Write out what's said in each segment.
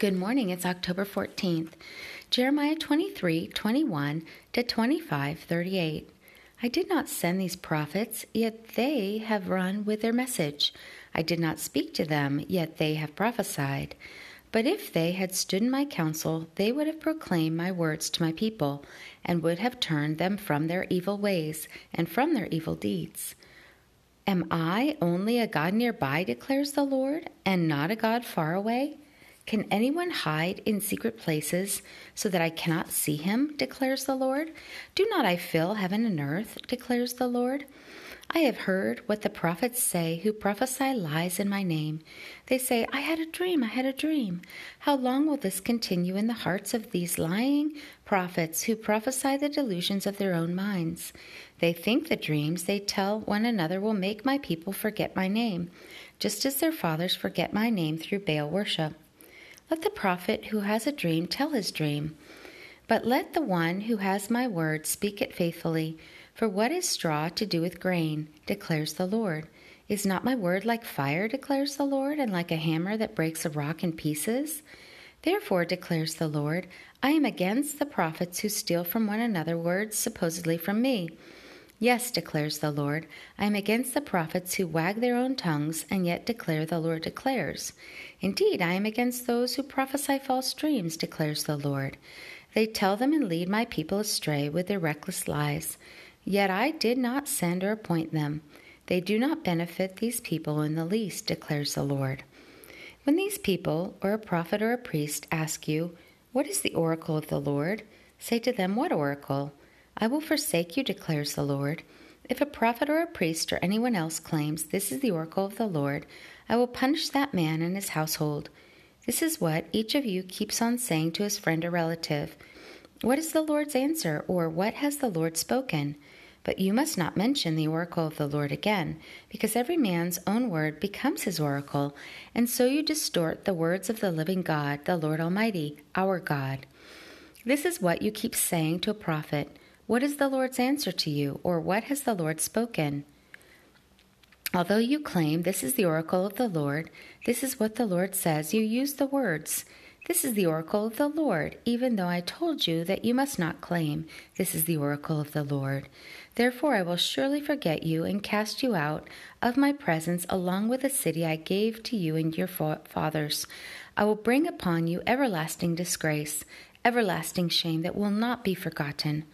Good morning. It's October 14th. Jeremiah 23 21 to 25 38. I did not send these prophets, yet they have run with their message. I did not speak to them, yet they have prophesied. But if they had stood in my counsel, they would have proclaimed my words to my people, and would have turned them from their evil ways and from their evil deeds. Am I only a God nearby, declares the Lord, and not a God far away? Can anyone hide in secret places so that I cannot see him? declares the Lord. Do not I fill heaven and earth? declares the Lord. I have heard what the prophets say who prophesy lies in my name. They say, I had a dream, I had a dream. How long will this continue in the hearts of these lying prophets who prophesy the delusions of their own minds? They think the dreams they tell one another will make my people forget my name, just as their fathers forget my name through Baal worship. Let the prophet who has a dream tell his dream. But let the one who has my word speak it faithfully. For what is straw to do with grain? declares the Lord. Is not my word like fire, declares the Lord, and like a hammer that breaks a rock in pieces? Therefore, declares the Lord, I am against the prophets who steal from one another words supposedly from me. Yes, declares the Lord, I am against the prophets who wag their own tongues and yet declare the Lord declares. Indeed, I am against those who prophesy false dreams, declares the Lord. They tell them and lead my people astray with their reckless lies. Yet I did not send or appoint them. They do not benefit these people in the least, declares the Lord. When these people, or a prophet or a priest, ask you, What is the oracle of the Lord? say to them, What oracle? I will forsake you, declares the Lord. If a prophet or a priest or anyone else claims, This is the oracle of the Lord, I will punish that man and his household. This is what each of you keeps on saying to his friend or relative. What is the Lord's answer, or what has the Lord spoken? But you must not mention the oracle of the Lord again, because every man's own word becomes his oracle, and so you distort the words of the living God, the Lord Almighty, our God. This is what you keep saying to a prophet. What is the Lord's answer to you, or what has the Lord spoken? Although you claim this is the oracle of the Lord, this is what the Lord says, you use the words. This is the oracle of the Lord, even though I told you that you must not claim, This is the oracle of the Lord. Therefore I will surely forget you and cast you out of my presence along with the city I gave to you and your fathers. I will bring upon you everlasting disgrace, everlasting shame that will not be forgotten.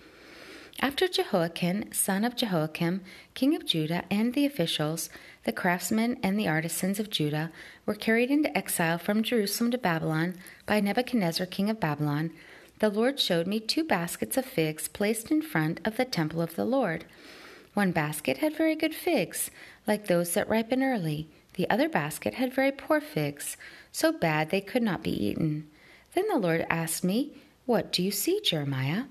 After Jehoiachin, son of Jehoiakim, king of Judah, and the officials, the craftsmen and the artisans of Judah, were carried into exile from Jerusalem to Babylon by Nebuchadnezzar, king of Babylon, the Lord showed me two baskets of figs placed in front of the temple of the Lord. One basket had very good figs, like those that ripen early. The other basket had very poor figs, so bad they could not be eaten. Then the Lord asked me, What do you see, Jeremiah?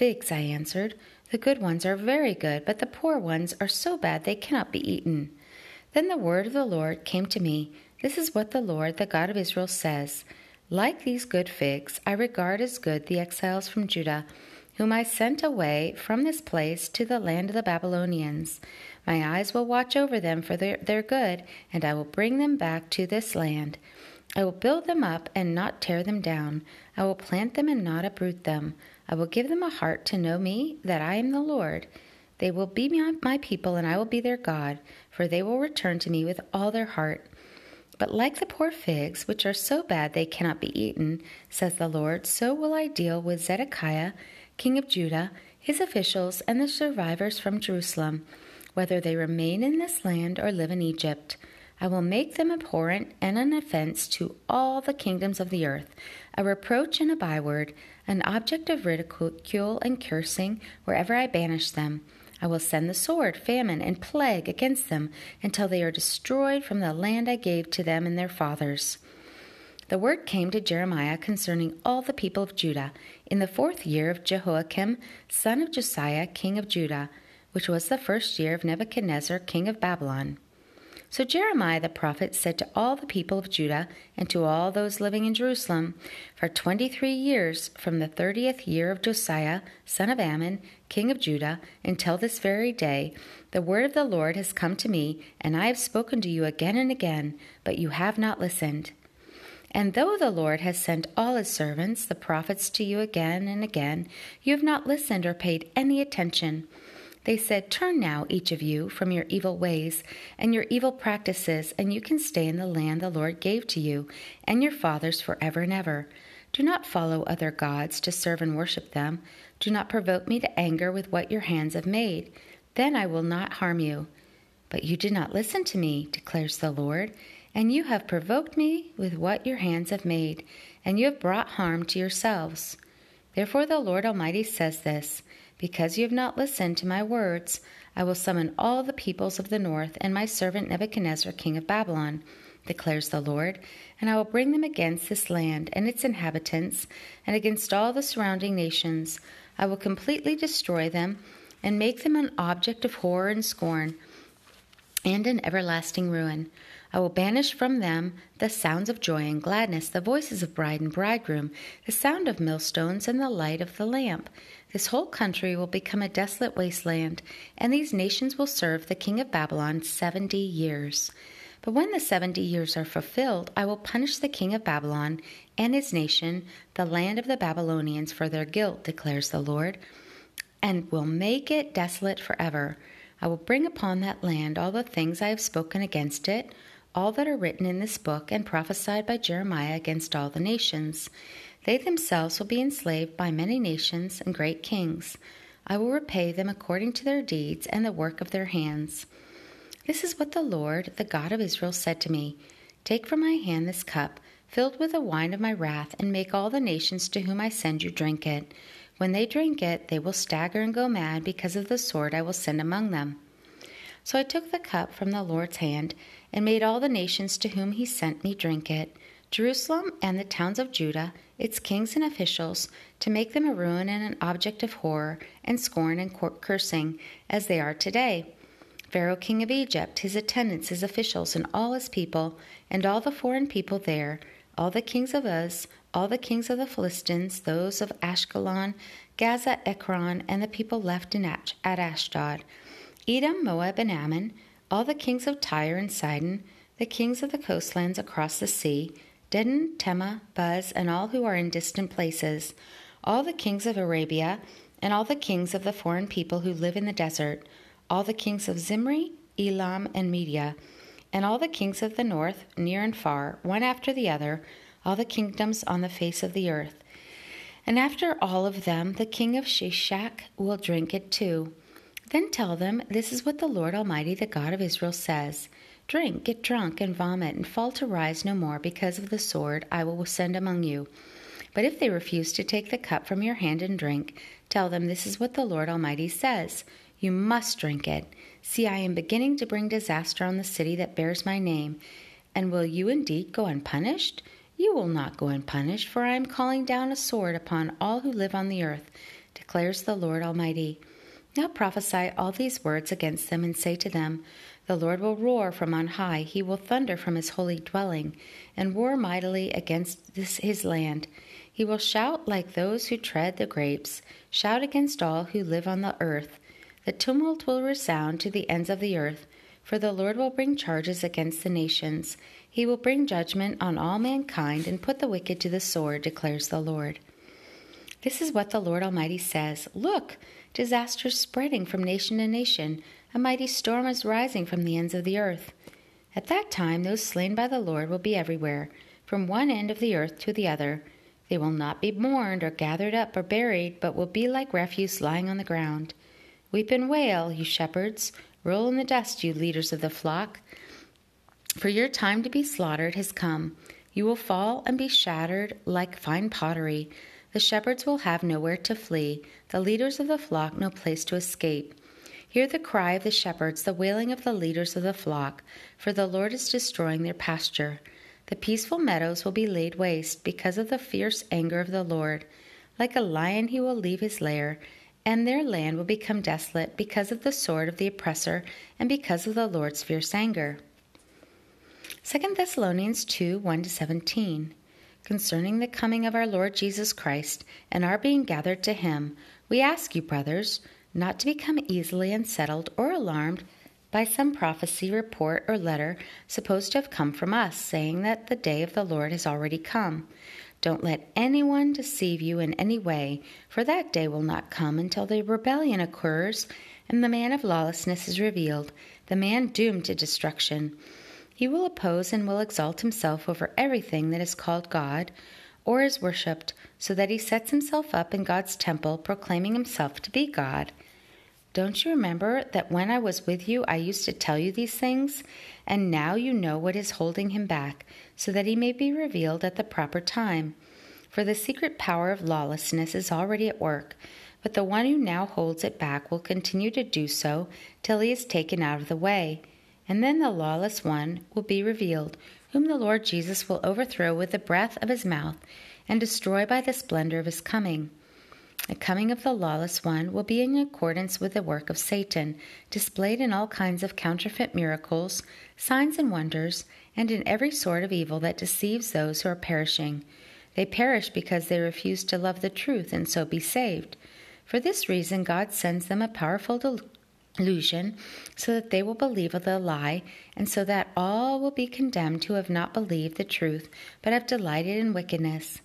Figs, I answered. The good ones are very good, but the poor ones are so bad they cannot be eaten. Then the word of the Lord came to me. This is what the Lord, the God of Israel, says Like these good figs, I regard as good the exiles from Judah, whom I sent away from this place to the land of the Babylonians. My eyes will watch over them for their, their good, and I will bring them back to this land. I will build them up and not tear them down. I will plant them and not uproot them. I will give them a heart to know me, that I am the Lord. They will be my people, and I will be their God, for they will return to me with all their heart. But like the poor figs, which are so bad they cannot be eaten, says the Lord, so will I deal with Zedekiah, king of Judah, his officials, and the survivors from Jerusalem, whether they remain in this land or live in Egypt. I will make them abhorrent and an offense to all the kingdoms of the earth, a reproach and a byword, an object of ridicule and cursing wherever I banish them. I will send the sword, famine, and plague against them until they are destroyed from the land I gave to them and their fathers. The word came to Jeremiah concerning all the people of Judah in the fourth year of Jehoiakim, son of Josiah, king of Judah, which was the first year of Nebuchadnezzar, king of Babylon. So Jeremiah the prophet said to all the people of Judah and to all those living in Jerusalem, For twenty three years, from the thirtieth year of Josiah, son of Amon, king of Judah, until this very day, the word of the Lord has come to me, and I have spoken to you again and again, but you have not listened. And though the Lord has sent all his servants, the prophets, to you again and again, you have not listened or paid any attention. They said, Turn now, each of you, from your evil ways and your evil practices, and you can stay in the land the Lord gave to you and your fathers forever and ever. Do not follow other gods to serve and worship them. Do not provoke me to anger with what your hands have made. Then I will not harm you. But you did not listen to me, declares the Lord, and you have provoked me with what your hands have made, and you have brought harm to yourselves. Therefore the Lord Almighty says this Because you have not listened to my words, I will summon all the peoples of the north and my servant Nebuchadnezzar, king of Babylon declares the Lord, and I will bring them against this land and its inhabitants, and against all the surrounding nations. I will completely destroy them, and make them an object of horror and scorn, and an everlasting ruin. I will banish from them the sounds of joy and gladness, the voices of bride and bridegroom, the sound of millstones, and the light of the lamp. This whole country will become a desolate wasteland, and these nations will serve the king of Babylon seventy years. But when the seventy years are fulfilled, I will punish the king of Babylon and his nation, the land of the Babylonians, for their guilt, declares the Lord, and will make it desolate forever. I will bring upon that land all the things I have spoken against it, all that are written in this book and prophesied by Jeremiah against all the nations. They themselves will be enslaved by many nations and great kings. I will repay them according to their deeds and the work of their hands. This is what the Lord, the God of Israel, said to me Take from my hand this cup, filled with the wine of my wrath, and make all the nations to whom I send you drink it. When they drink it, they will stagger and go mad because of the sword I will send among them. So I took the cup from the Lord's hand, and made all the nations to whom he sent me drink it Jerusalem and the towns of Judah, its kings and officials, to make them a ruin and an object of horror and scorn and court cursing, as they are today. Pharaoh, king of Egypt, his attendants, his officials, and all his people, and all the foreign people there, all the kings of Uz, all the kings of the Philistines, those of Ashkelon, Gaza, Ekron, and the people left in at Ashdod, Edom, Moab, and Ammon, all the kings of Tyre and Sidon, the kings of the coastlands across the sea, Dedan, Tema, Buz, and all who are in distant places, all the kings of Arabia, and all the kings of the foreign people who live in the desert, all the kings of Zimri, Elam, and Media, and all the kings of the north, near and far, one after the other, all the kingdoms on the face of the earth. And after all of them, the king of Sheshach will drink it too. Then tell them, This is what the Lord Almighty, the God of Israel, says Drink, get drunk, and vomit, and fall to rise no more because of the sword I will send among you. But if they refuse to take the cup from your hand and drink, tell them, This is what the Lord Almighty says you must drink it. See, I am beginning to bring disaster on the city that bears my name. And will you indeed go unpunished? You will not go unpunished, for I am calling down a sword upon all who live on the earth, declares the Lord Almighty. Now prophesy all these words against them, and say to them, The Lord will roar from on high, he will thunder from his holy dwelling, and roar mightily against this his land. He will shout like those who tread the grapes, shout against all who live on the earth. The tumult will resound to the ends of the earth, for the Lord will bring charges against the nations. He will bring judgment on all mankind and put the wicked to the sword, declares the Lord. This is what the Lord Almighty says Look, disaster is spreading from nation to nation, a mighty storm is rising from the ends of the earth. At that time, those slain by the Lord will be everywhere, from one end of the earth to the other. They will not be mourned or gathered up or buried, but will be like refuse lying on the ground. Weep and wail, you shepherds. Roll in the dust, you leaders of the flock. For your time to be slaughtered has come. You will fall and be shattered like fine pottery. The shepherds will have nowhere to flee, the leaders of the flock no place to escape. Hear the cry of the shepherds, the wailing of the leaders of the flock, for the Lord is destroying their pasture. The peaceful meadows will be laid waste because of the fierce anger of the Lord. Like a lion, he will leave his lair and their land will become desolate because of the sword of the oppressor and because of the Lord's fierce anger. 2 Thessalonians 2 1 17. Concerning the coming of our Lord Jesus Christ and our being gathered to him, we ask you, brothers, not to become easily unsettled or alarmed by some prophecy, report, or letter supposed to have come from us, saying that the day of the Lord has already come. Don't let anyone deceive you in any way, for that day will not come until the rebellion occurs and the man of lawlessness is revealed, the man doomed to destruction. He will oppose and will exalt himself over everything that is called God or is worshipped, so that he sets himself up in God's temple, proclaiming himself to be God. Don't you remember that when I was with you, I used to tell you these things? And now you know what is holding him back, so that he may be revealed at the proper time. For the secret power of lawlessness is already at work, but the one who now holds it back will continue to do so till he is taken out of the way. And then the lawless one will be revealed, whom the Lord Jesus will overthrow with the breath of his mouth and destroy by the splendor of his coming. The coming of the lawless one will be in accordance with the work of Satan, displayed in all kinds of counterfeit miracles, signs, and wonders, and in every sort of evil that deceives those who are perishing. They perish because they refuse to love the truth and so be saved. For this reason, God sends them a powerful delusion so that they will believe the lie, and so that all will be condemned who have not believed the truth but have delighted in wickedness.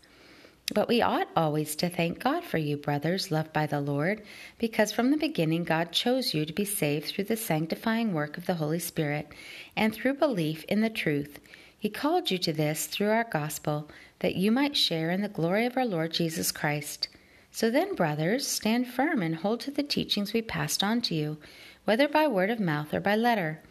But we ought always to thank God for you, brothers, loved by the Lord, because from the beginning God chose you to be saved through the sanctifying work of the Holy Spirit and through belief in the truth. He called you to this through our gospel, that you might share in the glory of our Lord Jesus Christ. So then, brothers, stand firm and hold to the teachings we passed on to you, whether by word of mouth or by letter.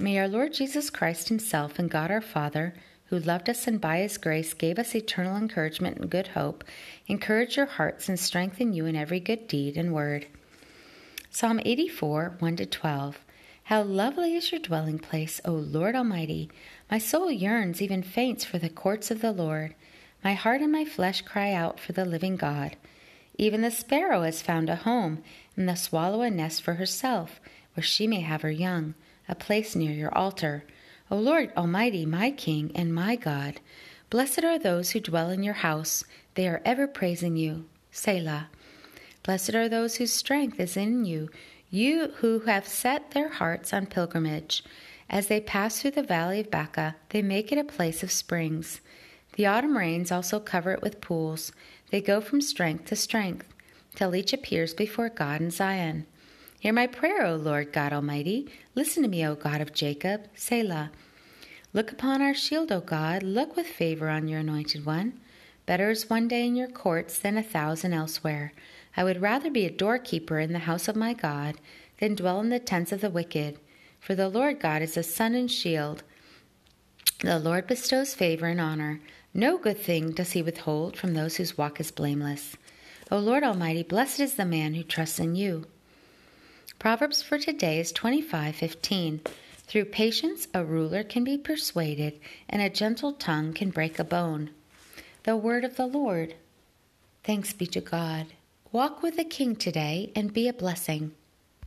May our Lord Jesus Christ Himself and God our Father, who loved us and by His grace gave us eternal encouragement and good hope, encourage your hearts and strengthen you in every good deed and word. Psalm 84 1 12. How lovely is your dwelling place, O Lord Almighty! My soul yearns, even faints, for the courts of the Lord. My heart and my flesh cry out for the living God. Even the sparrow has found a home, and the swallow a nest for herself, where she may have her young, a place near your altar. O Lord Almighty, my King and my God, blessed are those who dwell in your house. They are ever praising you. Selah. Blessed are those whose strength is in you, you who have set their hearts on pilgrimage. As they pass through the valley of Baca, they make it a place of springs. The autumn rains also cover it with pools. They go from strength to strength, till each appears before God in Zion. Hear my prayer, O Lord God Almighty. Listen to me, O God of Jacob. Selah. Look upon our shield, O God. Look with favor on your anointed one. Better is one day in your courts than a thousand elsewhere. I would rather be a doorkeeper in the house of my God than dwell in the tents of the wicked. For the Lord God is a sun and shield. The Lord bestows favor and honor. No good thing does he withhold from those whose walk is blameless. O Lord Almighty, blessed is the man who trusts in you. Proverbs for today is 25:15. Through patience a ruler can be persuaded, and a gentle tongue can break a bone. The word of the Lord. Thanks be to God. Walk with the King today and be a blessing.